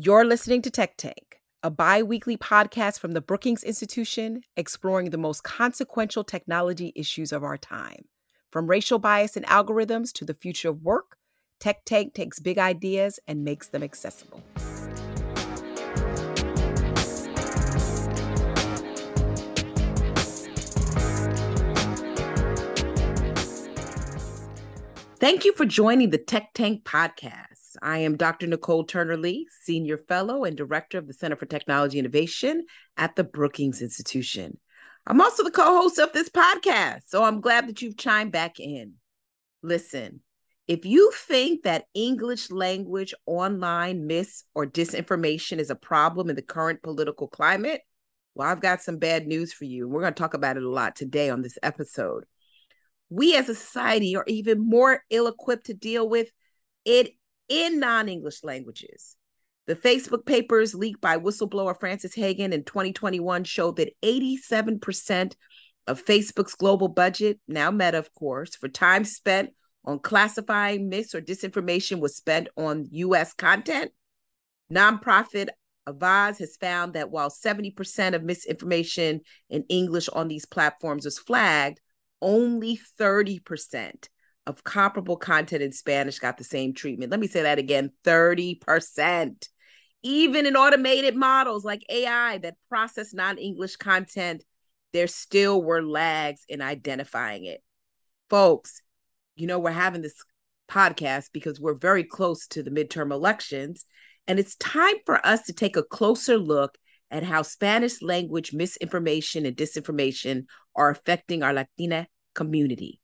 You're listening to Tech Tank, a bi weekly podcast from the Brookings Institution exploring the most consequential technology issues of our time. From racial bias and algorithms to the future of work, Tech Tank takes big ideas and makes them accessible. Thank you for joining the Tech Tank podcast. I am Dr. Nicole Turner Lee, Senior Fellow and Director of the Center for Technology Innovation at the Brookings Institution. I'm also the co host of this podcast, so I'm glad that you've chimed back in. Listen, if you think that English language online mis or disinformation is a problem in the current political climate, well, I've got some bad news for you. We're going to talk about it a lot today on this episode. We as a society are even more ill equipped to deal with it in non English languages. The Facebook papers leaked by whistleblower Frances Haugen in 2021 showed that 87% of Facebook's global budget, now Meta, of course, for time spent on classifying mis or disinformation was spent on US content. Nonprofit Avaaz has found that while 70% of misinformation in English on these platforms was flagged, only 30% of comparable content in Spanish got the same treatment. Let me say that again 30%. Even in automated models like AI that process non English content, there still were lags in identifying it. Folks, you know, we're having this podcast because we're very close to the midterm elections. And it's time for us to take a closer look at how Spanish language misinformation and disinformation are affecting our Latina community.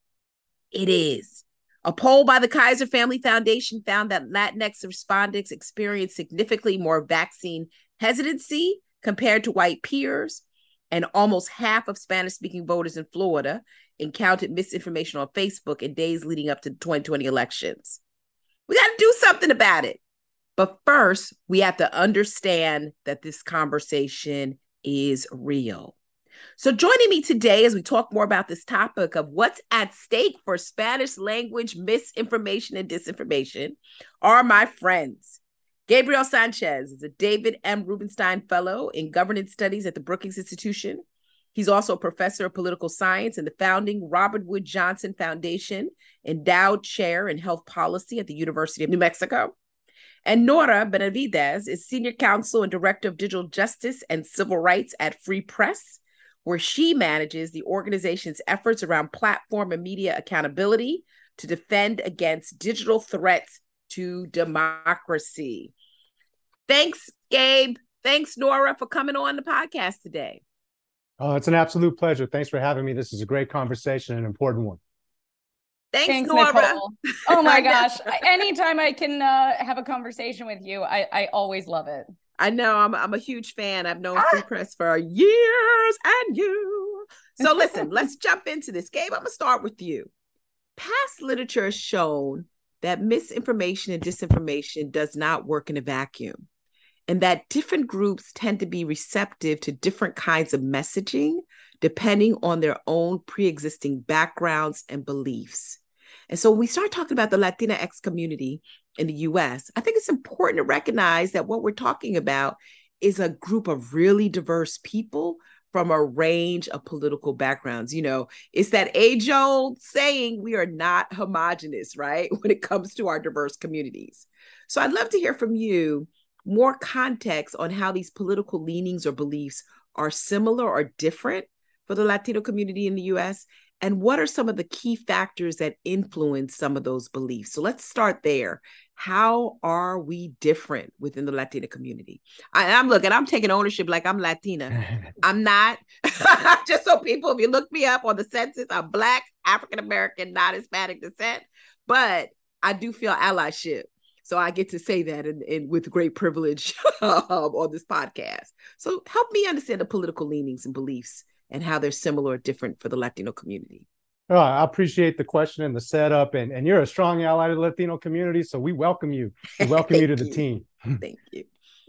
It is. A poll by the Kaiser Family Foundation found that Latinx respondents experienced significantly more vaccine hesitancy compared to white peers, and almost half of Spanish speaking voters in Florida encountered misinformation on Facebook in days leading up to the 2020 elections. We got to do something about it. But first, we have to understand that this conversation is real. So, joining me today as we talk more about this topic of what's at stake for Spanish language misinformation and disinformation are my friends. Gabriel Sanchez is a David M. Rubenstein Fellow in Governance Studies at the Brookings Institution. He's also a professor of political science and the founding Robert Wood Johnson Foundation Endowed Chair in Health Policy at the University of New Mexico. And Nora Benavidez is Senior Counsel and Director of Digital Justice and Civil Rights at Free Press where she manages the organization's efforts around platform and media accountability to defend against digital threats to democracy. Thanks, Gabe. Thanks, Nora, for coming on the podcast today. Oh, it's an absolute pleasure. Thanks for having me. This is a great conversation, an important one. Thanks, Thanks Nora. Nicole. Oh my gosh. Anytime I can uh, have a conversation with you, I, I always love it. I know I'm I'm a huge fan. I've known ah. Free Press for years and you. So listen, let's jump into this. Gabe, I'm gonna start with you. Past literature has shown that misinformation and disinformation does not work in a vacuum, and that different groups tend to be receptive to different kinds of messaging depending on their own pre-existing backgrounds and beliefs. And so when we start talking about the Latinx community, in the US, I think it's important to recognize that what we're talking about is a group of really diverse people from a range of political backgrounds. You know, it's that age old saying we are not homogenous, right? When it comes to our diverse communities. So I'd love to hear from you more context on how these political leanings or beliefs are similar or different for the Latino community in the US and what are some of the key factors that influence some of those beliefs? So let's start there. How are we different within the Latina community? I, am looking, I'm taking ownership like I'm Latina. I'm not. Just so people, if you look me up on the census, I'm Black, African American, not Hispanic descent, but I do feel allyship. So I get to say that and, and with great privilege um, on this podcast. So help me understand the political leanings and beliefs and how they're similar or different for the Latino community? Oh, I appreciate the question and the setup, and, and you're a strong ally to the Latino community, so we welcome you. We welcome you to the you. team. Thank you.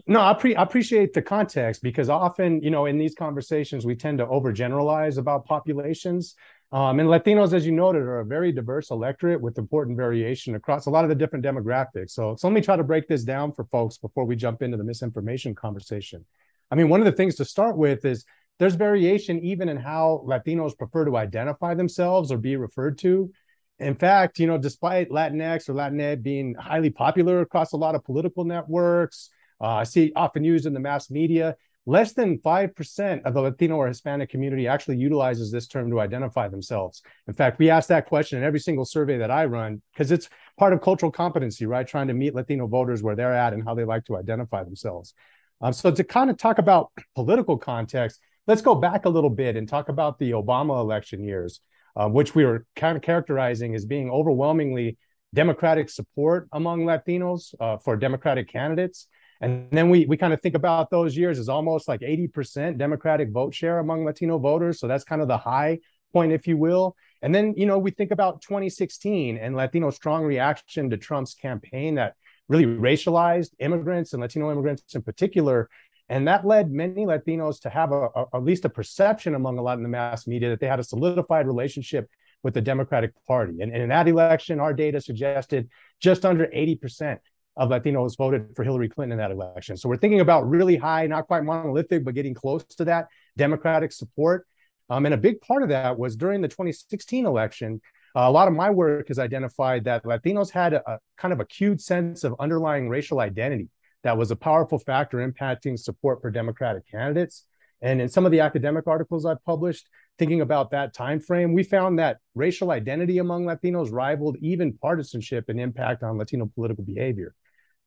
No, I, pre- I appreciate the context because often, you know, in these conversations, we tend to overgeneralize about populations. Um, and Latinos, as you noted, are a very diverse electorate with important variation across a lot of the different demographics. So, so let me try to break this down for folks before we jump into the misinformation conversation. I mean, one of the things to start with is there's variation even in how Latinos prefer to identify themselves or be referred to. In fact, you know, despite Latinx or Latinx being highly popular across a lot of political networks, uh, I see often used in the mass media, less than 5% of the Latino or Hispanic community actually utilizes this term to identify themselves. In fact, we ask that question in every single survey that I run because it's part of cultural competency, right? Trying to meet Latino voters where they're at and how they like to identify themselves. Um, so, to kind of talk about political context, let's go back a little bit and talk about the Obama election years, uh, which we were kind of characterizing as being overwhelmingly Democratic support among Latinos uh, for Democratic candidates. And then we we kind of think about those years as almost like 80% Democratic vote share among Latino voters. So that's kind of the high point, if you will. And then, you know, we think about 2016 and Latino strong reaction to Trump's campaign that really racialized immigrants and Latino immigrants in particular. And that led many Latinos to have a, a, at least a perception among a lot in the mass media that they had a solidified relationship with the Democratic Party. And, and in that election, our data suggested just under 80% of Latinos voted for Hillary Clinton in that election. So we're thinking about really high, not quite monolithic, but getting close to that Democratic support. Um, and a big part of that was during the 2016 election. Uh, a lot of my work has identified that Latinos had a, a kind of acute sense of underlying racial identity that was a powerful factor impacting support for Democratic candidates. And in some of the academic articles I've published, thinking about that time frame, we found that racial identity among Latinos rivaled even partisanship and impact on Latino political behavior.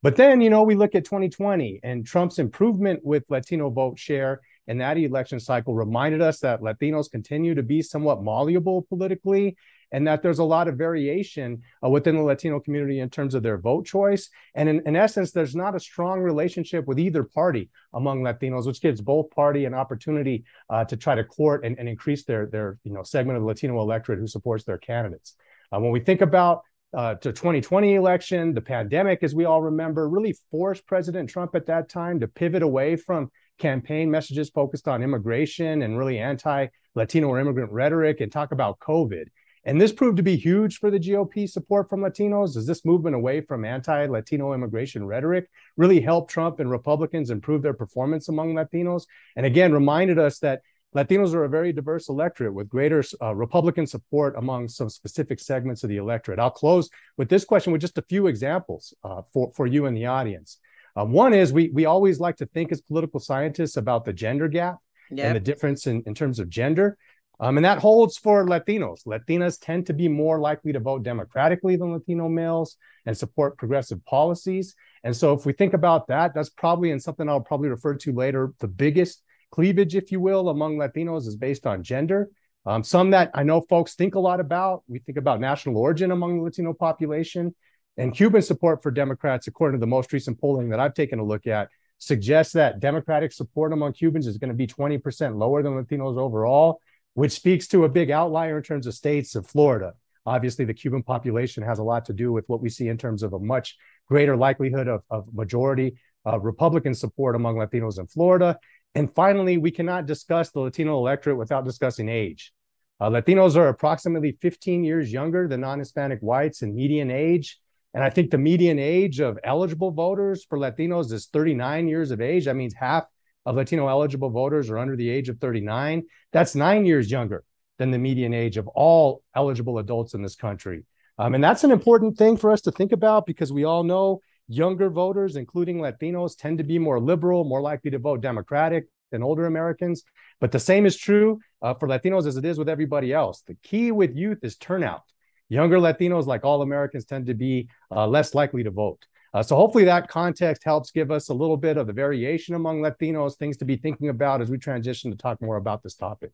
But then, you know, we look at 2020 and Trump's improvement with Latino vote share in that election cycle reminded us that Latinos continue to be somewhat malleable politically and that there's a lot of variation uh, within the Latino community in terms of their vote choice. And in, in, essence, there's not a strong relationship with either party among Latinos, which gives both party an opportunity uh, to try to court and, and, increase their, their you know, segment of the Latino electorate who supports their candidates. Uh, when we think about uh, to 2020 election, the pandemic, as we all remember, really forced President Trump at that time to pivot away from campaign messages focused on immigration and really anti-Latino or immigrant rhetoric and talk about COVID. And this proved to be huge for the GOP support from Latinos as this movement away from anti-Latino immigration rhetoric really helped Trump and Republicans improve their performance among Latinos. And again, reminded us that Latinos are a very diverse electorate with greater uh, Republican support among some specific segments of the electorate. I'll close with this question with just a few examples uh, for, for you in the audience. Uh, one is we, we always like to think as political scientists about the gender gap yep. and the difference in, in terms of gender. Um, and that holds for Latinos. Latinas tend to be more likely to vote democratically than Latino males and support progressive policies. And so, if we think about that, that's probably, and something I'll probably refer to later, the biggest cleavage, if you will, among Latinos is based on gender. Um, some that I know folks think a lot about. We think about national origin among the Latino population. And Cuban support for Democrats, according to the most recent polling that I've taken a look at, suggests that Democratic support among Cubans is going to be 20% lower than Latinos overall, which speaks to a big outlier in terms of states of Florida. Obviously, the Cuban population has a lot to do with what we see in terms of a much greater likelihood of, of majority uh, Republican support among Latinos in Florida. And finally, we cannot discuss the Latino electorate without discussing age. Uh, Latinos are approximately 15 years younger than non Hispanic whites in median age. And I think the median age of eligible voters for Latinos is 39 years of age. That means half of Latino eligible voters are under the age of 39. That's nine years younger than the median age of all eligible adults in this country. Um, and that's an important thing for us to think about because we all know Younger voters, including Latinos, tend to be more liberal, more likely to vote Democratic than older Americans. But the same is true uh, for Latinos as it is with everybody else. The key with youth is turnout. Younger Latinos, like all Americans, tend to be uh, less likely to vote. Uh, so hopefully that context helps give us a little bit of the variation among Latinos, things to be thinking about as we transition to talk more about this topic.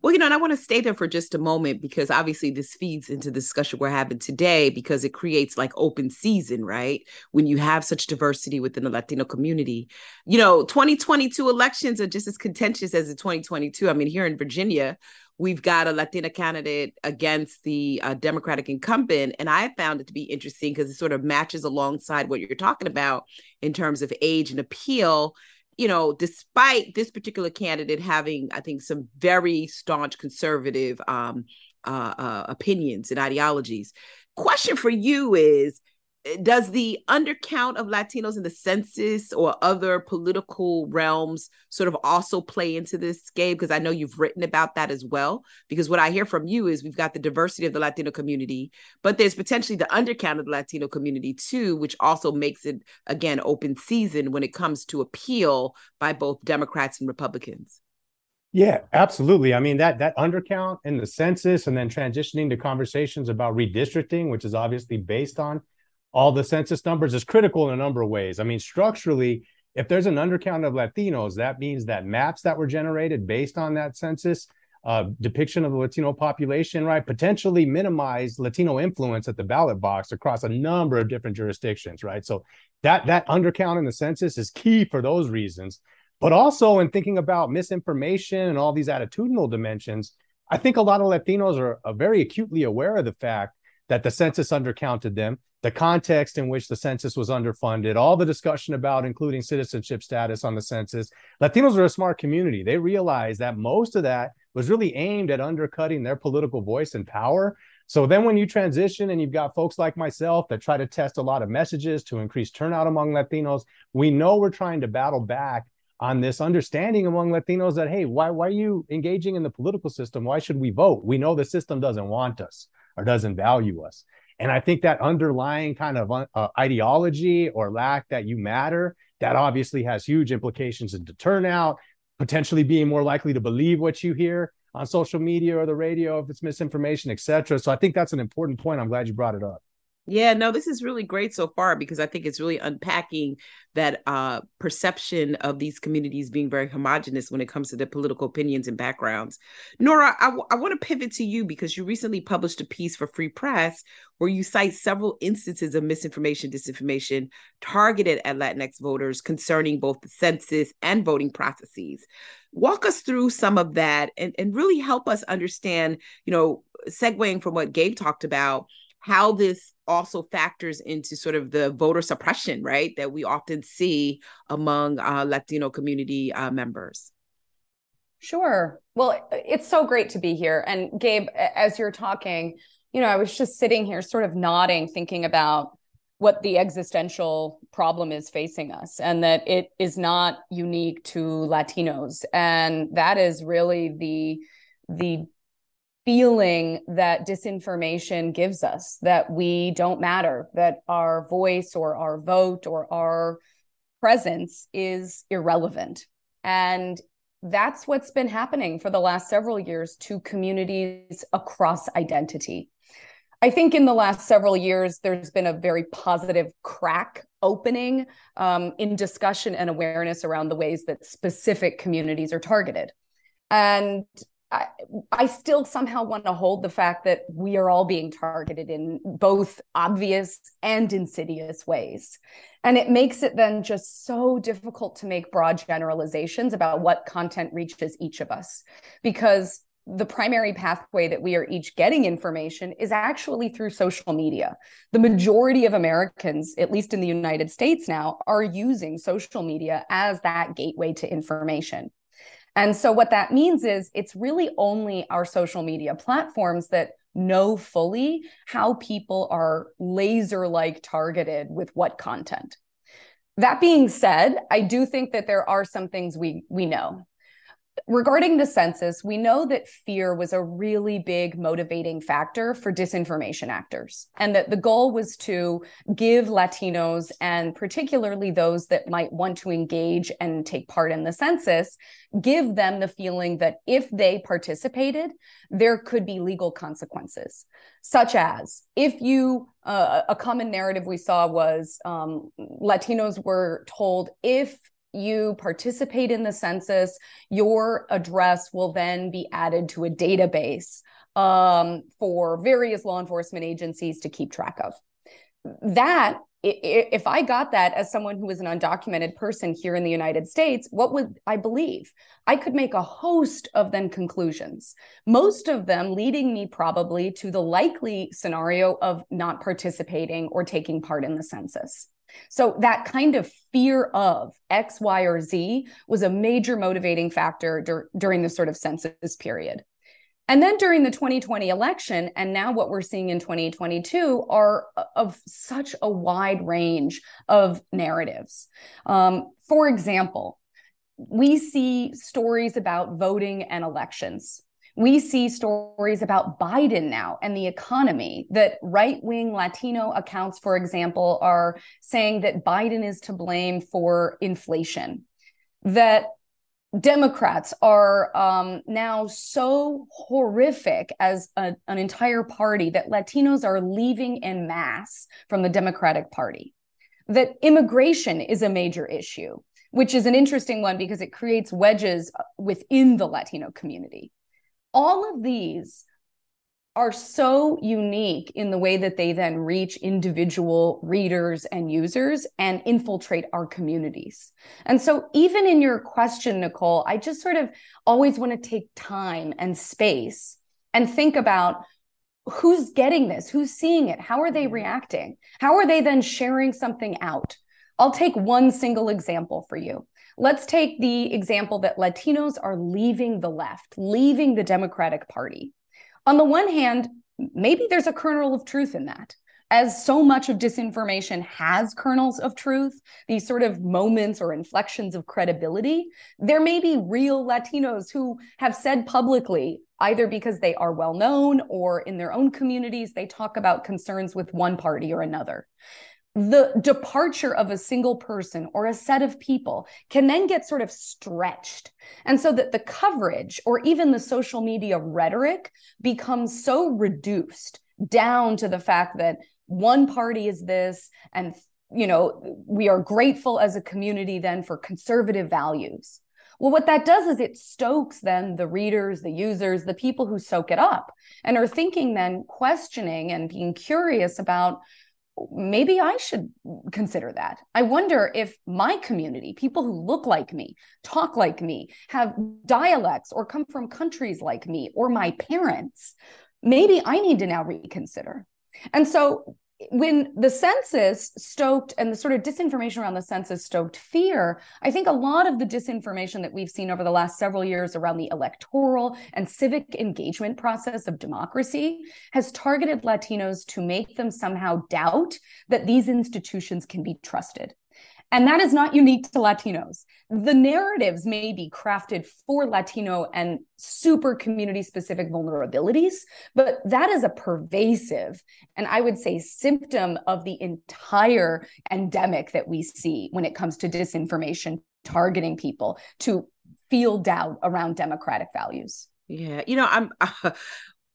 Well, you know, and I want to stay there for just a moment because obviously this feeds into the discussion we're having today because it creates like open season, right? When you have such diversity within the Latino community. You know, 2022 elections are just as contentious as the 2022. I mean, here in Virginia, we've got a Latina candidate against the uh, Democratic incumbent. And I found it to be interesting because it sort of matches alongside what you're talking about in terms of age and appeal you know, despite this particular candidate having, I think, some very staunch conservative um, uh, uh, opinions and ideologies. Question for you is does the undercount of Latinos in the census or other political realms sort of also play into this game? Because I know you've written about that as well. Because what I hear from you is we've got the diversity of the Latino community, but there's potentially the undercount of the Latino community too, which also makes it, again, open season when it comes to appeal by both Democrats and Republicans. Yeah, absolutely. I mean that that undercount in the census and then transitioning to conversations about redistricting, which is obviously based on all the census numbers is critical in a number of ways. I mean, structurally, if there's an undercount of Latinos, that means that maps that were generated based on that census uh, depiction of the Latino population, right, potentially minimize Latino influence at the ballot box across a number of different jurisdictions, right? So that that undercount in the census is key for those reasons. But also in thinking about misinformation and all these attitudinal dimensions, I think a lot of Latinos are, are very acutely aware of the fact that the census undercounted them the context in which the census was underfunded, all the discussion about including citizenship status on the census. Latinos are a smart community. They realize that most of that was really aimed at undercutting their political voice and power. So then when you transition and you've got folks like myself that try to test a lot of messages to increase turnout among Latinos, we know we're trying to battle back on this understanding among Latinos that hey, why why are you engaging in the political system? Why should we vote? We know the system doesn't want us or doesn't value us. And I think that underlying kind of uh, uh, ideology or lack that you matter, that obviously has huge implications into turnout, potentially being more likely to believe what you hear on social media or the radio if it's misinformation, et cetera. So I think that's an important point. I'm glad you brought it up. Yeah, no, this is really great so far because I think it's really unpacking that uh, perception of these communities being very homogenous when it comes to their political opinions and backgrounds. Nora, I, w- I want to pivot to you because you recently published a piece for Free Press where you cite several instances of misinformation, disinformation targeted at Latinx voters concerning both the census and voting processes. Walk us through some of that and, and really help us understand, you know, segueing from what Gabe talked about how this also factors into sort of the voter suppression, right, that we often see among uh, Latino community uh, members. Sure. Well, it's so great to be here. And Gabe, as you're talking, you know, I was just sitting here sort of nodding, thinking about what the existential problem is facing us and that it is not unique to Latinos. And that is really the the feeling that disinformation gives us that we don't matter, that our voice or our vote or our presence is irrelevant. And that's what's been happening for the last several years to communities across identity. I think in the last several years, there's been a very positive crack opening um, in discussion and awareness around the ways that specific communities are targeted. And I, I still somehow want to hold the fact that we are all being targeted in both obvious and insidious ways. And it makes it then just so difficult to make broad generalizations about what content reaches each of us because the primary pathway that we are each getting information is actually through social media. The majority of Americans, at least in the United States now, are using social media as that gateway to information. And so, what that means is it's really only our social media platforms that know fully how people are laser like targeted with what content. That being said, I do think that there are some things we we know regarding the census, we know that fear was a really big motivating factor for disinformation actors, and that the goal was to give Latinos, and particularly those that might want to engage and take part in the census, give them the feeling that if they participated, there could be legal consequences, such as if you, uh, a common narrative we saw was um, Latinos were told if you participate in the census, your address will then be added to a database um, for various law enforcement agencies to keep track of. That if I got that as someone who is an undocumented person here in the United States, what would I believe? I could make a host of then conclusions, most of them leading me probably to the likely scenario of not participating or taking part in the census. So that kind of fear of X, Y, or Z was a major motivating factor dur- during the sort of census period. And then during the 2020 election, and now what we're seeing in 2022 are of such a wide range of narratives. Um, for example, we see stories about voting and elections. We see stories about Biden now and the economy that right wing Latino accounts, for example, are saying that Biden is to blame for inflation, that Democrats are um, now so horrific as a, an entire party that Latinos are leaving en masse from the Democratic Party, that immigration is a major issue, which is an interesting one because it creates wedges within the Latino community. All of these are so unique in the way that they then reach individual readers and users and infiltrate our communities. And so, even in your question, Nicole, I just sort of always want to take time and space and think about who's getting this, who's seeing it, how are they mm-hmm. reacting, how are they then sharing something out. I'll take one single example for you. Let's take the example that Latinos are leaving the left, leaving the Democratic Party on the one hand, maybe there's a kernel of truth in that. As so much of disinformation has kernels of truth, these sort of moments or inflections of credibility, there may be real Latinos who have said publicly, either because they are well known or in their own communities, they talk about concerns with one party or another the departure of a single person or a set of people can then get sort of stretched. And so that the coverage or even the social media rhetoric becomes so reduced down to the fact that one party is this and you know we are grateful as a community then for conservative values well, what that does is it stokes then the readers, the users, the people who soak it up and are thinking then, questioning and being curious about maybe I should consider that. I wonder if my community, people who look like me, talk like me, have dialects or come from countries like me, or my parents, maybe I need to now reconsider. And so when the census stoked and the sort of disinformation around the census stoked fear, I think a lot of the disinformation that we've seen over the last several years around the electoral and civic engagement process of democracy has targeted Latinos to make them somehow doubt that these institutions can be trusted. And that is not unique to Latinos. The narratives may be crafted for Latino and super community specific vulnerabilities, but that is a pervasive and I would say symptom of the entire endemic that we see when it comes to disinformation targeting people to feel doubt around democratic values. Yeah, you know, I'm uh,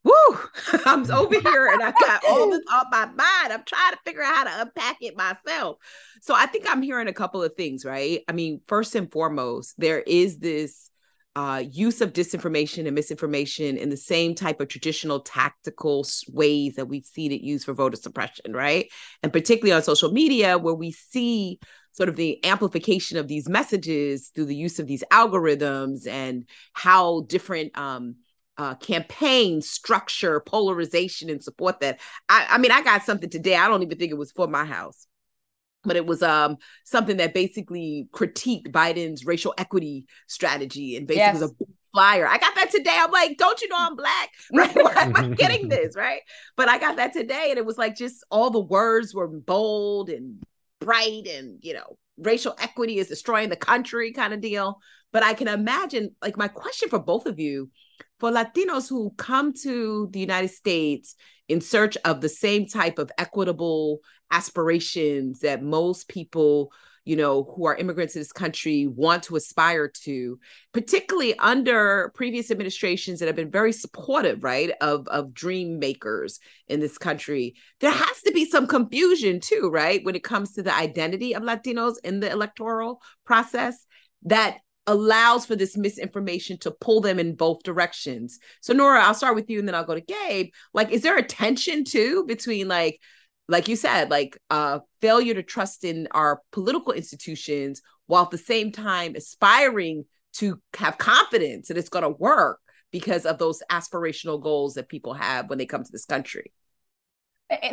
woo, I'm over here and I got all this on my mind. I'm trying to figure out how to unpack it myself. So I think I'm hearing a couple of things, right? I mean, first and foremost, there is this uh, use of disinformation and misinformation in the same type of traditional tactical ways that we've seen it used for voter suppression, right? And particularly on social media, where we see sort of the amplification of these messages through the use of these algorithms and how different um, uh, campaign structure, polarization, and support that. I, I mean, I got something today. I don't even think it was for my house but it was um something that basically critiqued Biden's racial equity strategy and basically yes. was a flyer. I got that today. I'm like, don't you know I'm black? Right? Why am I getting this? Right. But I got that today and it was like just all the words were bold and bright and you know, racial equity is destroying the country kind of deal. But I can imagine like my question for both of you for Latinos who come to the United States in search of the same type of equitable aspirations that most people you know who are immigrants to this country want to aspire to particularly under previous administrations that have been very supportive right of of dream makers in this country. There has to be some confusion too right when it comes to the identity of latinos in the electoral process that allows for this misinformation to pull them in both directions. So Nora, I'll start with you and then I'll go to Gabe. Like is there a tension too between like like you said like uh failure to trust in our political institutions while at the same time aspiring to have confidence that it's going to work because of those aspirational goals that people have when they come to this country?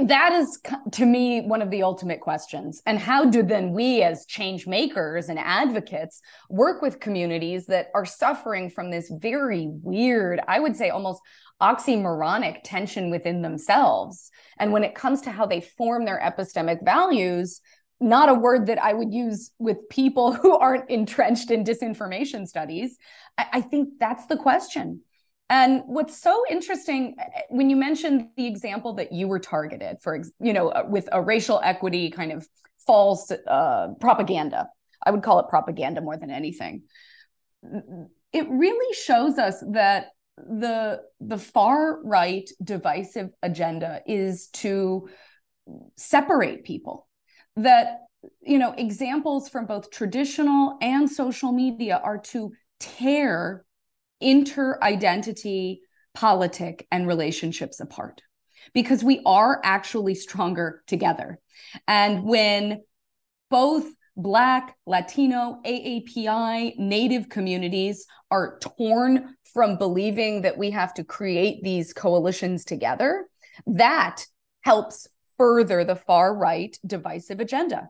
That is to me one of the ultimate questions and how do then we as change makers and advocates work with communities that are suffering from this very weird i would say almost oxymoronic tension within themselves and when it comes to how they form their epistemic values not a word that I would use with people who aren't entrenched in disinformation studies. I, I, think that's the question. And what's so interesting eh, eh, when you mentioned the example that you were targeted for, you know, uh, with a racial equity kind of false uh, propaganda, I would call it propaganda more than anything. It really shows us that the the far right divisive agenda is to separate people. That you know examples from both traditional and social media are to tear inter-identity, politic, and relationships apart because we are actually stronger together. And when both Black, Latino, AAPI, Native communities are torn from believing that we have to create these coalitions together, that helps further the far right divisive agenda.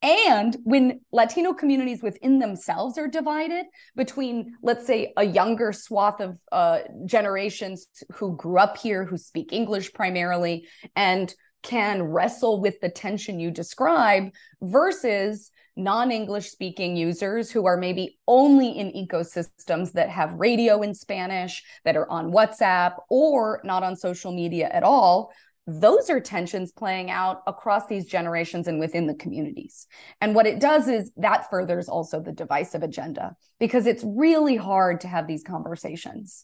And when Latino communities within themselves are divided between, let's say, a younger swath of uh, generations who grew up here, who speak English primarily, and can wrestle with the tension you describe, versus non English speaking users who are maybe only in ecosystems that have radio in Spanish, that are on WhatsApp, or not on social media at all, those are tensions playing out across these generations and within the communities. And what it does is that furthers also the divisive agenda because it's really hard to have these conversations.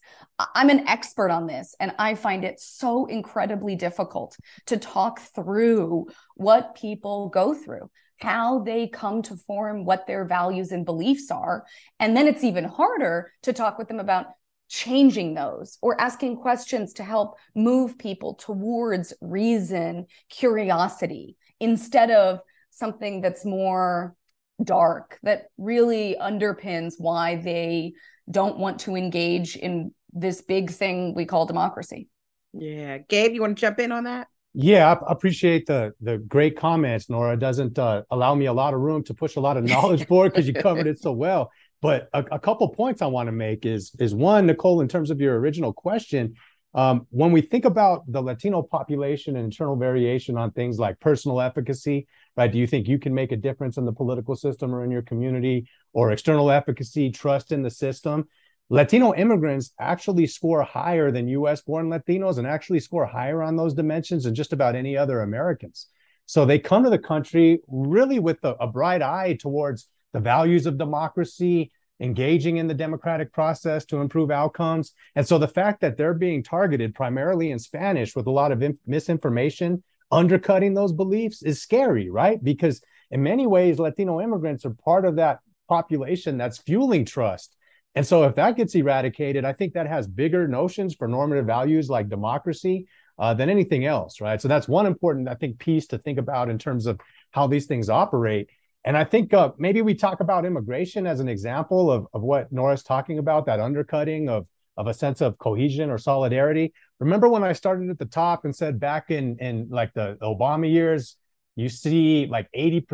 I'm an expert on this, and I find it so incredibly difficult to talk through what people go through. How they come to form what their values and beliefs are. And then it's even harder to talk with them about changing those or asking questions to help move people towards reason, curiosity, instead of something that's more dark, that really underpins why they don't want to engage in this big thing we call democracy. Yeah. Gabe, you want to jump in on that? Yeah, I appreciate the the great comments, Nora. It doesn't uh, allow me a lot of room to push a lot of knowledge forward because you covered it so well. But a, a couple points I want to make is is one, Nicole, in terms of your original question, um, when we think about the Latino population and internal variation on things like personal efficacy, right? Do you think you can make a difference in the political system or in your community, or external efficacy, trust in the system? Latino immigrants actually score higher than US born Latinos and actually score higher on those dimensions than just about any other Americans. So they come to the country really with a, a bright eye towards the values of democracy, engaging in the democratic process to improve outcomes. And so the fact that they're being targeted primarily in Spanish with a lot of inf- misinformation, undercutting those beliefs is scary, right? Because in many ways, Latino immigrants are part of that population that's fueling trust. And so if that gets eradicated, I think that has bigger notions for normative values like democracy uh, than anything else, right? So that's one important, I think, piece to think about in terms of how these things operate. And I think uh, maybe we talk about immigration as an example of, of what Nora's talking about, that undercutting of, of a sense of cohesion or solidarity. Remember when I started at the top and said back in, in like the Obama years, you see like 80%,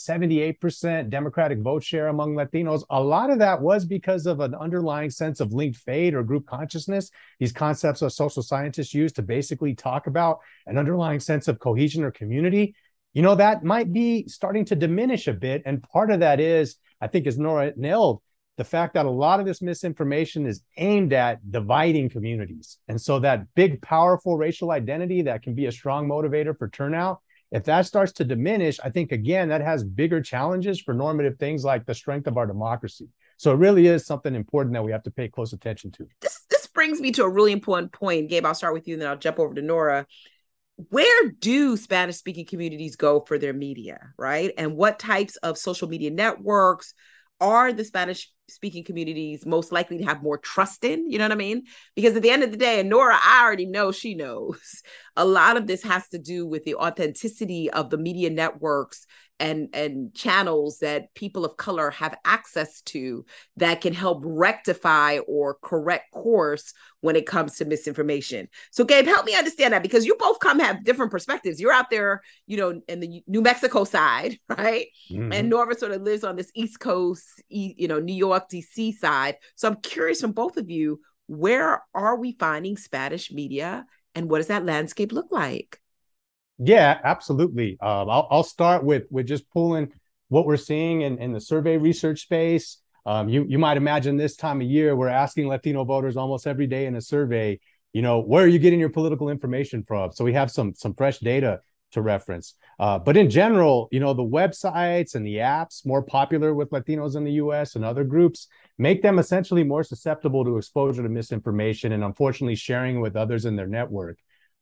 78% Democratic vote share among Latinos. A lot of that was because of an underlying sense of linked fate or group consciousness. These concepts that social scientists use to basically talk about an underlying sense of cohesion or community you know, that might be starting to diminish a bit. And part of that is, I think, as Nora nailed, the fact that a lot of this misinformation is aimed at dividing communities. And so that big, powerful racial identity that can be a strong motivator for turnout, if that starts to diminish, I think, again, that has bigger challenges for normative things like the strength of our democracy. So it really is something important that we have to pay close attention to. This, this brings me to a really important point. Gabe, I'll start with you and then I'll jump over to Nora where do Spanish speaking communities go for their media, right? And what types of social media networks are the Spanish speaking communities most likely to have more trust in? You know what I mean? Because at the end of the day, and Nora, I already know she knows, a lot of this has to do with the authenticity of the media networks and and channels that people of color have access to that can help rectify or correct course when it comes to misinformation. So Gabe, help me understand that because you both come have different perspectives. You're out there, you know, in the New Mexico side, right? Mm-hmm. And Nora sort of lives on this East Coast, you know, New York, DC side. So I'm curious from both of you, where are we finding Spanish media and what does that landscape look like? Yeah, absolutely. Um, I'll, I'll start with with just pulling what we're seeing in, in the survey research space. Um, you you might imagine this time of year we're asking Latino voters almost every day in a survey, you know, where are you getting your political information from? So we have some some fresh data to reference. Uh, but in general, you know, the websites and the apps more popular with Latinos in the U.S. and other groups make them essentially more susceptible to exposure to misinformation and unfortunately sharing with others in their network.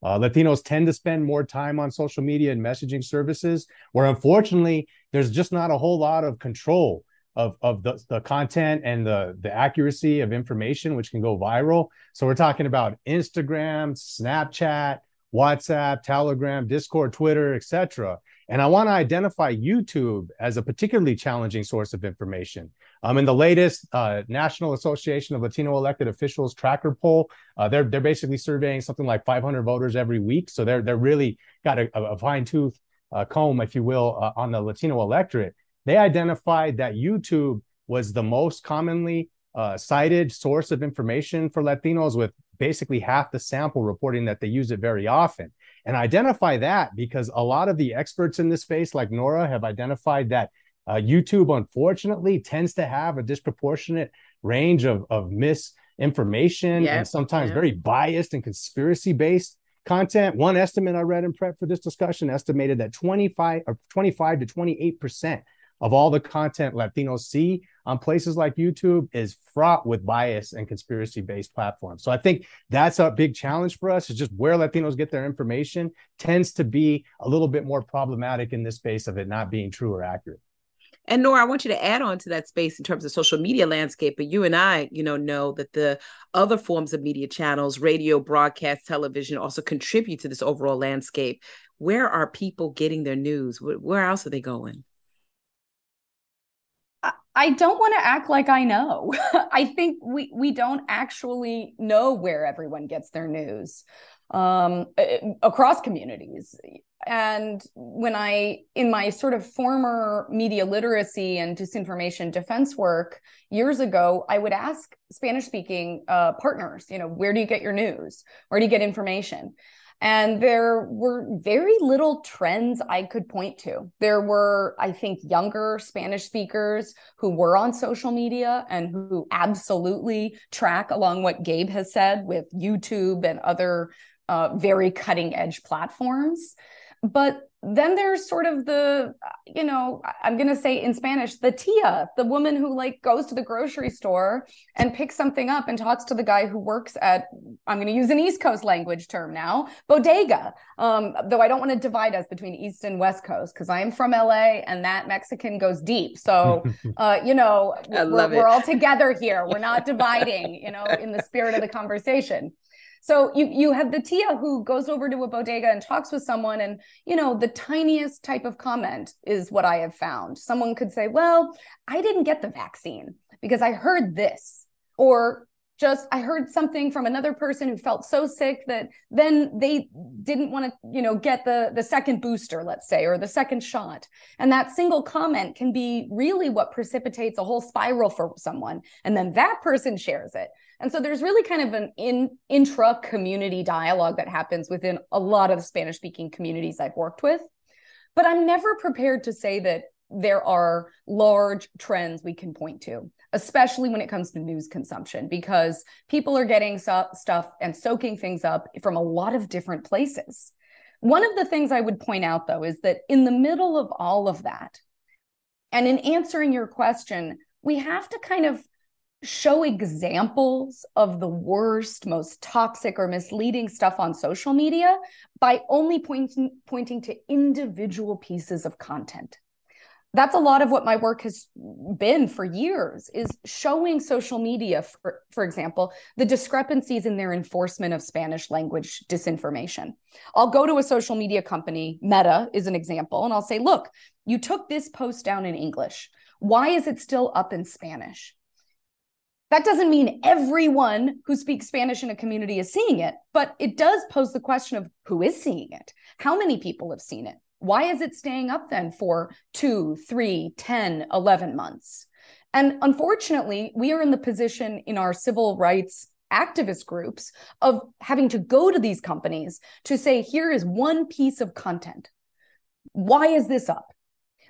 Uh, Latinos tend to spend more time on social media and messaging services, where unfortunately there's just not a whole lot of control of, of the, the content and the, the accuracy of information, which can go viral. So we're talking about Instagram, Snapchat, WhatsApp, Telegram, Discord, Twitter, etc. And I want to identify YouTube as a particularly challenging source of information. Um, in the latest uh, National Association of Latino Elected Officials tracker poll, uh, they're they're basically surveying something like 500 voters every week. So they're they're really got a, a fine tooth uh, comb, if you will, uh, on the Latino electorate. They identified that YouTube was the most commonly uh, cited source of information for Latinos, with basically half the sample reporting that they use it very often. And identify that because a lot of the experts in this space, like Nora, have identified that uh, YouTube, unfortunately, tends to have a disproportionate range of, of misinformation yep. and sometimes yep. very biased and conspiracy based content. One estimate I read in prep for this discussion estimated that 25 or 25 to 28 percent of all the content Latinos see on places like YouTube is fraught with bias and conspiracy based platforms. So I think that's a big challenge for us is just where Latinos get their information tends to be a little bit more problematic in this space of it not being true or accurate. And Nora, I want you to add on to that space in terms of social media landscape. But you and I, you know, know that the other forms of media channels, radio, broadcast, television, also contribute to this overall landscape. Where are people getting their news? Where else are they going? I don't want to act like I know. I think we we don't actually know where everyone gets their news um, across communities. And when I, in my sort of former media literacy and disinformation defense work years ago, I would ask Spanish speaking uh, partners, you know, where do you get your news? Where do you get information? And there were very little trends I could point to. There were, I think, younger Spanish speakers who were on social media and who absolutely track along what Gabe has said with YouTube and other uh, very cutting edge platforms. But then there's sort of the you know i'm going to say in spanish the tia the woman who like goes to the grocery store and picks something up and talks to the guy who works at i'm going to use an east coast language term now bodega. Um, though i don't want to divide us between east and west coast because i am from la and that mexican goes deep. So uh, you know we're, we're all together here. We're not dividing you know in the spirit of the conversation so you you have the tia who goes over to a bodega and talks with someone, and you know the tiniest type of comment is what I have found. Someone could say, "Well, I didn't get the vaccine because I heard this," or just I heard something from another person who felt so sick that then they didn't want to, you know, get the the second booster, let's say, or the second shot. And that single comment can be really what precipitates a whole spiral for someone. And then that person shares it. And so there's really kind of an in, intra community dialogue that happens within a lot of Spanish speaking communities I've worked with. But I'm never prepared to say that there are large trends we can point to, especially when it comes to news consumption, because people are getting stuff and soaking things up from a lot of different places. One of the things I would point out, though, is that in the middle of all of that, and in answering your question, we have to kind of show examples of the worst, most toxic or misleading stuff on social media by only pointing, pointing to individual pieces of content. That's a lot of what my work has been for years is showing social media for, for example the discrepancies in their enforcement of spanish language disinformation i'll go to a social media company meta is an example and i'll say look you took this post down in english why is it still up in spanish that doesn't mean everyone who speaks Spanish in a community is seeing it, but it does pose the question of who is seeing it? How many people have seen it? Why is it staying up then for two, three, 10, 11 months? And unfortunately, we are in the position in our civil rights activist groups of having to go to these companies to say, here is one piece of content. Why is this up?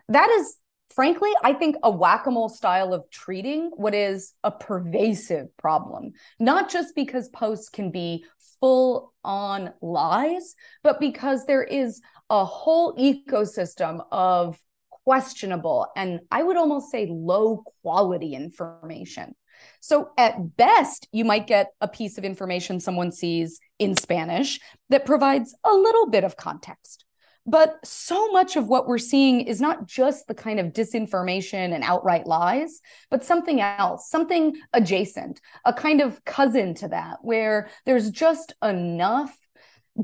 That is, frankly, I think a whack a mole style of treating what is a pervasive problem, not just because posts can be full on lies, but because there is a whole ecosystem of questionable and I would almost say low quality information. So, at best, you might get a piece of information someone sees in Spanish that provides a little bit of context. But so much of what we're seeing is not just the kind of disinformation and outright lies, but something else, something adjacent, a kind of cousin to that, where there's just enough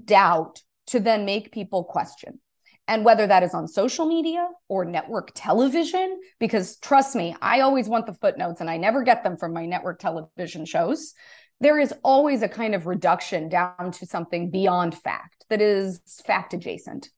doubt to then make people question. And whether that is on social media or network television, because trust me, I always want the footnotes and I never get them from my network television shows. There is always a kind of reduction down to something beyond fact that is fact adjacent.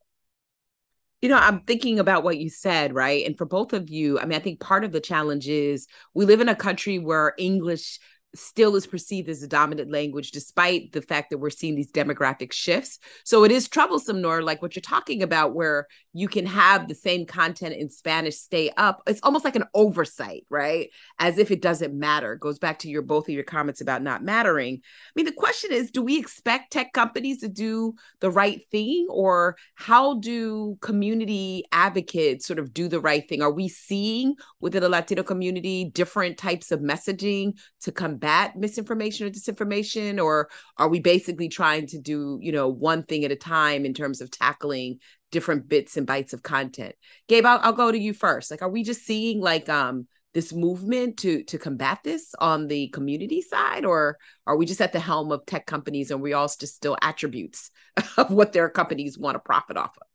You know, I'm thinking about what you said, right? And for both of you, I mean, I think part of the challenge is we live in a country where English still is perceived as a dominant language despite the fact that we're seeing these demographic shifts. So it is troublesome Nora like what you're talking about where you can have the same content in spanish stay up. It's almost like an oversight right? As if it doesn't matter. It goes back to your both of your comments about not mattering. I mean the question is do we expect tech companies to do the right thing or how do community advocates sort of do the right thing? Are we seeing within the latino community different types of messaging to combat combat misinformation or disinformation or are we basically trying to do you know one thing at a time in terms of tackling different bits and bytes of content? Gabe I'll, I'll go to you first. Like are we just seeing like um this movement to to combat this on the community side or are we just at the helm of tech companies and we all just still attributes of what their companies want to profit off of?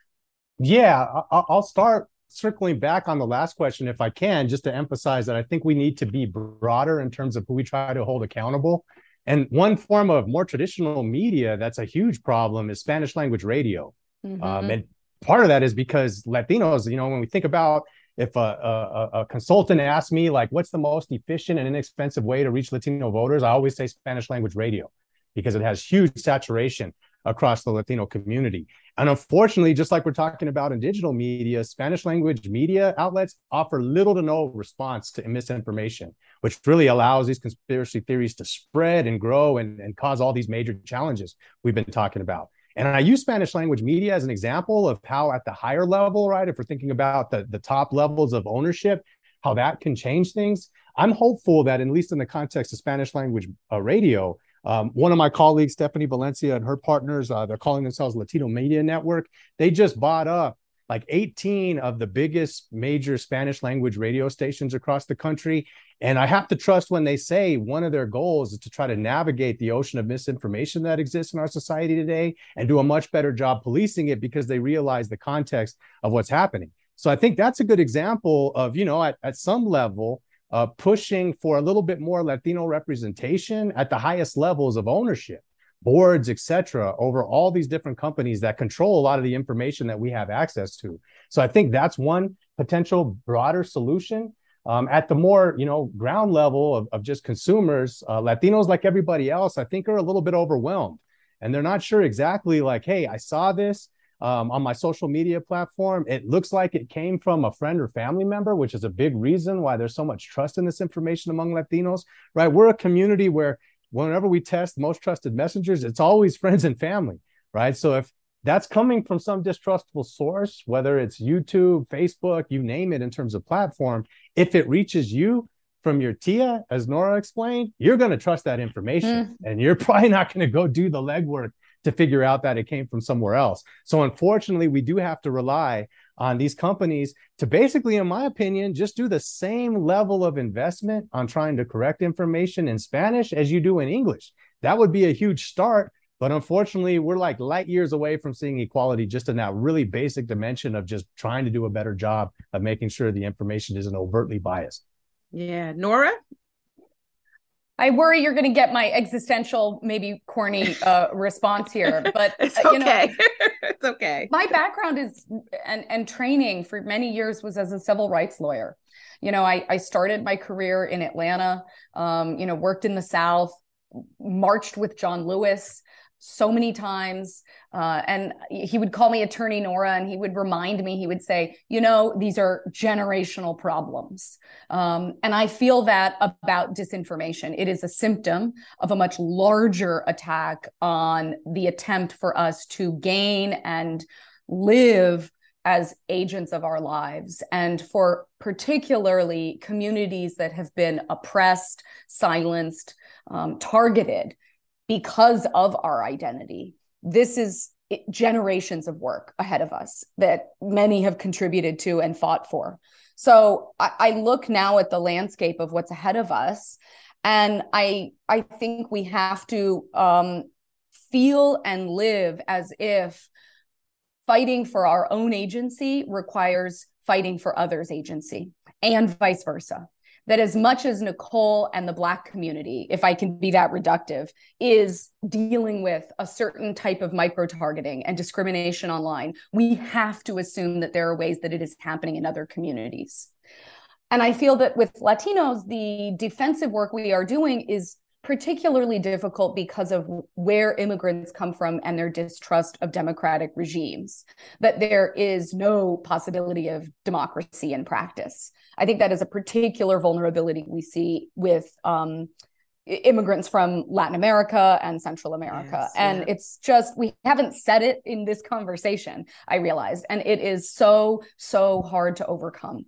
Yeah i'll start circling back on the last question, if I can, just to emphasize that I think we need to be broader in terms of who we try to hold accountable. And one form of more traditional media that's a huge problem is Spanish language radio. Mm-hmm. Um, and part of that is because Latinos, you know, when we think about if a, a, a, consultant asks me like what's the most efficient and inexpensive way to reach latino voters i always say spanish language radio because it has huge saturation across the Latino community. And unfortunately, just like we're talking about in digital media, Spanish language media outlets offer little to no response to misinformation, which really allows these conspiracy theories to spread and grow and, and cause all these major challenges we've been talking about. And I use Spanish language media as an example of how, at the higher level, right, if we're thinking about the, the top levels of ownership, how that can change things. I'm hopeful that, at least in the context of Spanish language uh, radio, um, one of my colleagues, Stephanie Valencia, and her partners, uh, they're calling themselves Latino Media Network. They just bought up like 18 of the biggest major Spanish language radio stations across the country. And I have to trust when they say one of their goals is to try to navigate the ocean of misinformation that exists in our society today and do a much better job policing it because they realize the context of what's happening. So I think that's a good example of, you know, at, at some level, uh, pushing for a little bit more Latino representation at the highest levels of ownership, boards, etc., over all these different companies that control a lot of the information that we have access to. So I think that's one potential broader solution. Um, at the more you know ground level of, of just consumers, uh, Latinos like everybody else, I think are a little bit overwhelmed, and they're not sure exactly like, hey, I saw this um, on my social media platform. It looks like it came from a friend or family member, which is a big reason why there's so much trust in this information among Latinos, right? We're a community where whenever we test most trusted messengers, it's always friends and family, right? So if that's coming from some distrustful source, whether it's YouTube, Facebook, you name it in terms of platform, if it reaches you, from your tia, as Nora explained, you're going to trust that information mm. and you're probably not going to go do the legwork to figure out that it came from somewhere else. So unfortunately, we do have to rely on these companies to basically, in my opinion, just do the same level of investment on trying to correct information in Spanish as you do in English. That would be a huge start. But unfortunately, we're like light years away from seeing equality just in that really basic dimension of just trying to do a better job of making sure the information isn't overtly biased. Yeah. Nora, I worry you're going to get my existential, maybe corny uh, response here, but it's uh, okay. you know, it's okay. My background is and and training for many years was as a civil rights lawyer. You know, I I started my career in Atlanta. Um, you know, worked in the South, marched with John Lewis so many times. Uh, and he would call me Attorney Nora and he would remind me, he would say, you know, these are generational problems. Um, and I feel that about disinformation. It is a symptom of a much larger attack on the attempt for us to gain and live as agents of our lives and for particularly communities that have been oppressed, silenced, um, targeted because of our identity. This is generations of work ahead of us that many have contributed to and fought for. So I, I look now at the landscape of what's ahead of us, and I I think we have to um, feel and live as if fighting for our own agency requires fighting for others' agency, and vice versa that as much as Nicole and the Black community, if I can be that reductive, is dealing with a certain type of micro targeting and discrimination online, we have to assume that there are ways that it is happening in other communities. And I feel that with Latinos, the defensive work we are doing is particularly difficult because of where immigrants come from and their distrust of democratic regimes, that there is no possibility of democracy in practice. I think that is a particular vulnerability we see with um, immigrants from Latin America and Central America. Yes, and yeah. it's just, we haven't said it in this conversation, I realized. And it is so, so hard to overcome.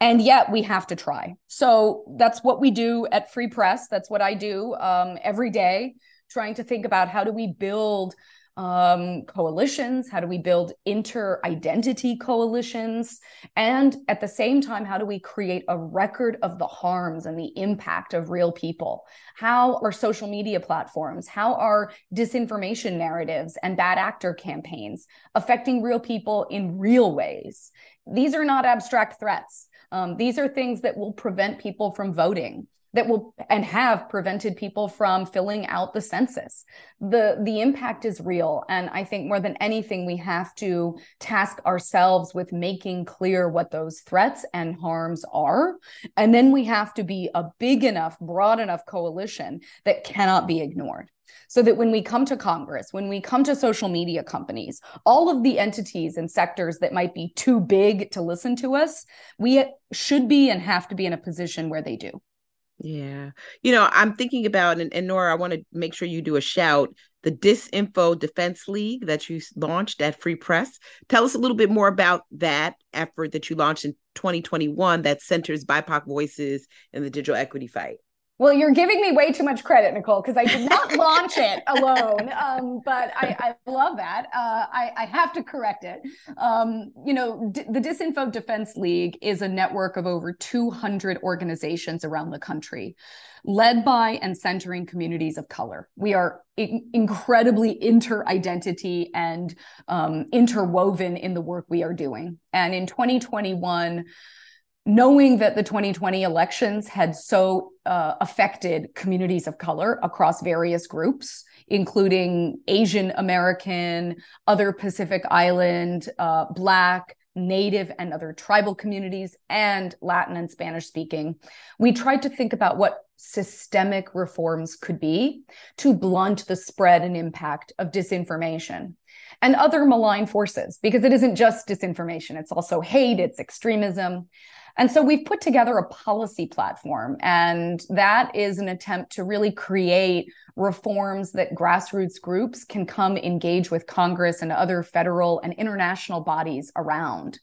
And yet we have to try. So that's what we do at Free Press. That's what I do um, every day, trying to think about how do we build um, coalitions? How do we build inter identity coalitions? And at the same time, how do we create a record of the harms and the impact of real people? How are social media platforms, how are disinformation narratives and bad actor campaigns affecting real people in real ways? These are not abstract threats. Um, these are things that will prevent people from voting that will and have prevented people from filling out the census. The the impact is real. And i think more than anything we have to task ourselves with making clear what those threats and harms are. And then we have to be a big enough broad enough coalition that cannot be ignored. So that when we come to Congress, when we come to social media companies, all of the entities and sectors that might be too big to listen to us, we should be and have to be in a position where they do. Yeah. You know, I'm thinking about, and, and Nora, I want to make sure you do a shout the Disinfo Defense League that you launched at Free Press. Tell us a little bit more about that effort that you launched in 2021 that centers BIPOC voices in the digital equity fight. Well, you're giving me way too much credit, Nicole, because I did not launch it alone. Um, but I, I, love that. Uh, I, I, have to correct it. Um, you know, D- the Disinfo Defense League is a network of over 200 organizations around the country, led by and centering communities of color. We are in- incredibly inter-identity and um, interwoven in the work we are doing. And in 2021 knowing that the 2020 elections had so uh, affected communities of color across various groups, including Asian American, other Pacific Island, uh, Black, Native, and other tribal communities, and Latin and Spanish speaking, we tried to think about what systemic reforms could be to blunt the spread and impact of disinformation and other malign forces, because it isn't just disinformation, it's also hate, it's extremism. And so we've put together a policy platform, and that is an attempt to really create reforms that grassroots groups can come engage with Congress and other federal and international bodies around.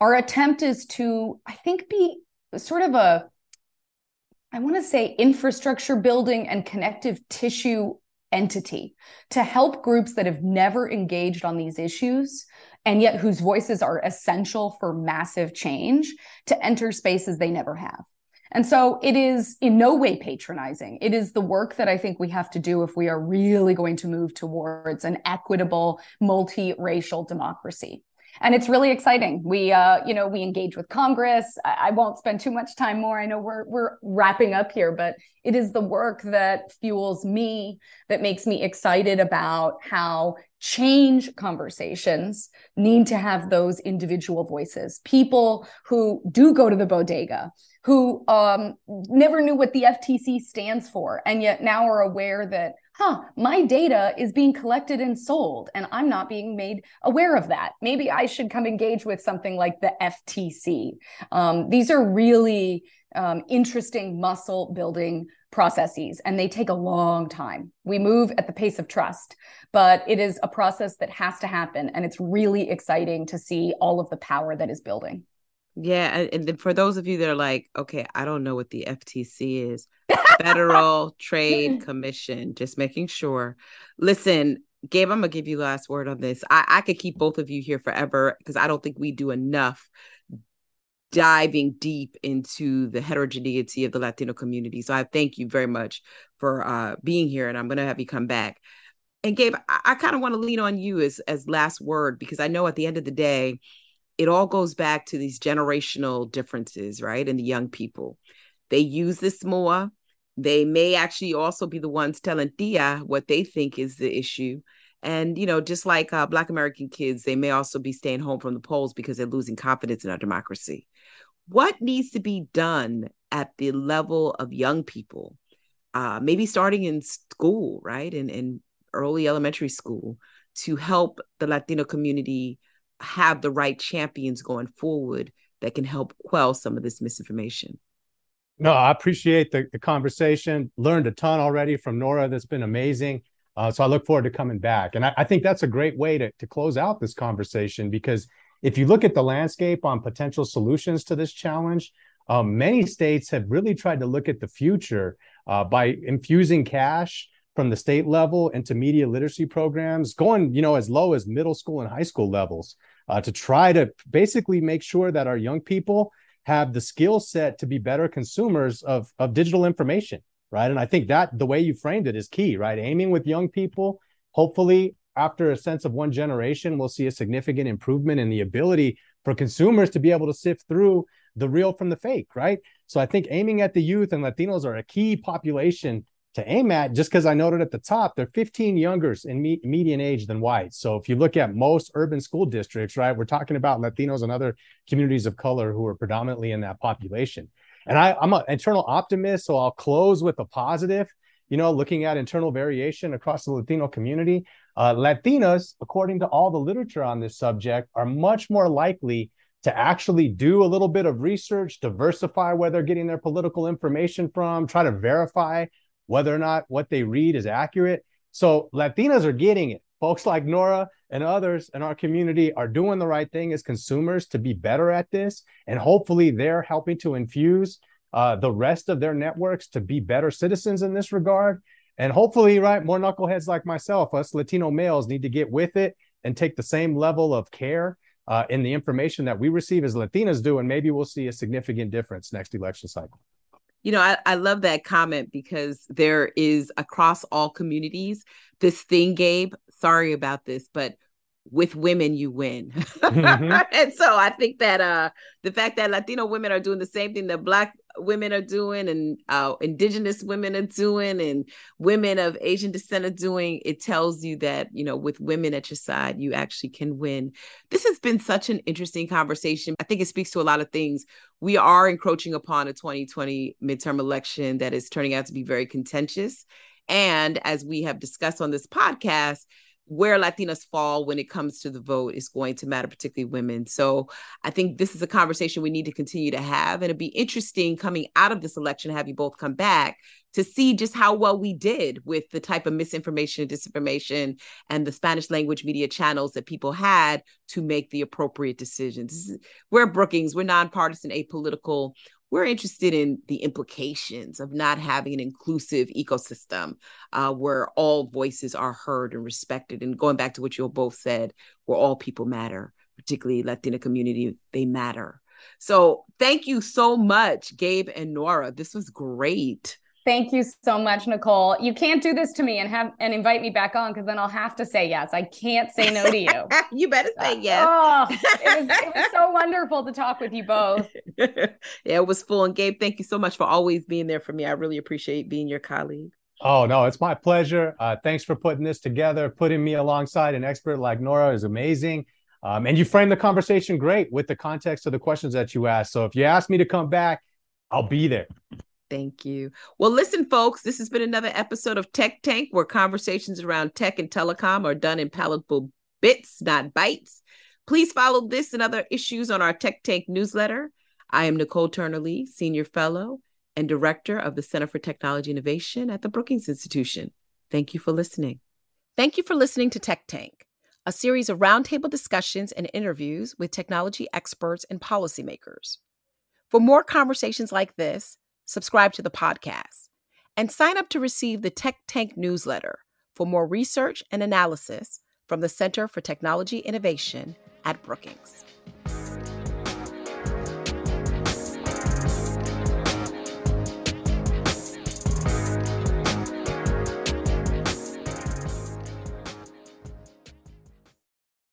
Our attempt is to, I think, be sort of a I want to say infrastructure building and connective tissue entity to help groups that have never engaged on these issues and yet whose voices are essential for massive change to enter spaces they never have. And so it is in no way patronizing. It is the work that I think we have to do if we are really going to move towards an equitable, multiracial democracy and it's really exciting. We, uh, you know, we engage with Congress. I, I, won't spend too much time more. I know we're we're wrapping up here, but it is the work that fuels me, that makes me excited about how change conversations need to have those individual voices. People who do go to the bodega, who um, never knew what the FTC stands for, and yet now are aware that huh, my data is being collected and sold, and I'm not being made aware of that. Maybe I should come engage with something like the FTC. Um, these are really um, interesting muscle building processes, and they take a long time. We move at the pace of trust, but it is a process that has to happen, and it's really exciting to see all of the power that is building. Yeah, and for those of you that are like, okay, I don't know what the FTC is, Federal Trade Commission, just making sure. Listen, Gabe, I'm gonna give you last word on this. I, I could keep both of you here forever because I don't think we do enough diving deep into the heterogeneity of the Latino community. So I thank you very much for uh, being here, and I'm gonna have you come back. And Gabe, I, I kind of want to lean on you as as last word because I know at the end of the day, it all goes back to these generational differences, right? And the young people. They use this more. They may actually also be the ones telling Tia what they think is the issue. And, you know, just like uh, Black American kids, they may also be staying home from the polls because they're losing confidence in our democracy. What needs to be done at the level of young people, uh, maybe starting in school, right? In, in early elementary school, to help the Latino community have the right champions going forward that can help quell some of this misinformation. No, I appreciate the, the conversation. Learned a ton already from Nora. That's been amazing. Uh, so I look forward to coming back. And I, I, think that's a great way to, to close out this conversation because if you look at the landscape on potential solutions to this challenge, um, many states have really tried to look at the future uh, by infusing cash from the state level into media literacy programs, going you know as low as middle school and high school levels uh, to try to basically make sure that our young people have the skill set to be better consumers of, of digital information, right? And I think that the way you framed it is key, right? Aiming with young people, hopefully after a sense of one generation, we'll see a significant improvement in the ability for consumers to be able to sift through the real from the fake, right? So I think aiming at the youth and Latinos are a key population to aim at just because I noted at the top, they're 15 younger in me- median age than whites. So if you look at most urban school districts, right, we're talking about Latinos and other communities of color who are predominantly in that population. And I, I'm an internal optimist, so I'll close with a positive. You know, looking at internal variation across the Latino community, uh, Latinas, according to all the literature on this subject, are much more likely to actually do a little bit of research, diversify where they're getting their political information from, try to verify whether or not what they read is accurate. So Latinas are getting it. Folks like Nora and others in our community are doing the right thing as consumers to be better at this. And hopefully they're helping to infuse uh, the rest of their networks to be better citizens in this regard. And hopefully, right, more knuckleheads like myself, us Latino males, need to get with it and take the same level of care uh, in the information that we receive as Latinas do. And maybe we'll see a significant difference next election cycle. You know, I, I love that comment because there is across all communities this thing, Gabe. Sorry about this, but with women you win mm-hmm. and so i think that uh the fact that latino women are doing the same thing that black women are doing and uh indigenous women are doing and women of asian descent are doing it tells you that you know with women at your side you actually can win. This has been such an interesting conversation. I think it speaks to a lot of things. We are encroaching upon a 2020 midterm election that is turning out to be very contentious. And as we have discussed on this podcast where Latinas fall when it comes to the vote is going to matter, particularly women. So I think this is a conversation we need to continue to have. And it'd be interesting coming out of this election to have you both come back to see just how well we did with the type of misinformation and disinformation and the Spanish language media channels that people had to make the appropriate decisions. We're Brookings, we're nonpartisan, apolitical we're interested in the implications of not having an inclusive ecosystem uh, where all voices are heard and respected. And going back to what you both said, where all people matter, particularly Latina community, they matter. So thank you so much, Gabe and Nora. This was great. Thank you so much, Nicole. You can't do this to me and have and invite me back on because then I'll have to say yes. I can't say no to you. you better say yes. Oh, it was, it was so wonderful to talk with you both. yeah, it was full. And Gabe, thank you so much for always being there for me. I really appreciate being your colleague. Oh no, it's my pleasure. Uh, thanks for putting this together. Putting me alongside an expert like Nora is amazing. Um, and you framed the conversation great with the context of the questions that you asked. So if you ask me to come back, I'll be there. Thank you. Well, listen, folks, this has been another episode of Tech Tank where conversations around tech and telecom are done in palatable bits, not bites. Please follow this and other issues on our Tech Tank newsletter. I am Nicole Turner Lee, Senior Fellow and Director of the Center for Technology Innovation at the Brookings Institution. Thank you for listening. Thank you for listening to Tech Tank, a series of roundtable discussions and interviews with technology experts and policymakers. For more conversations like this, subscribe to the podcast, and sign up to receive the Tech Tank newsletter for more research and analysis from the Center for Technology Innovation at Brookings.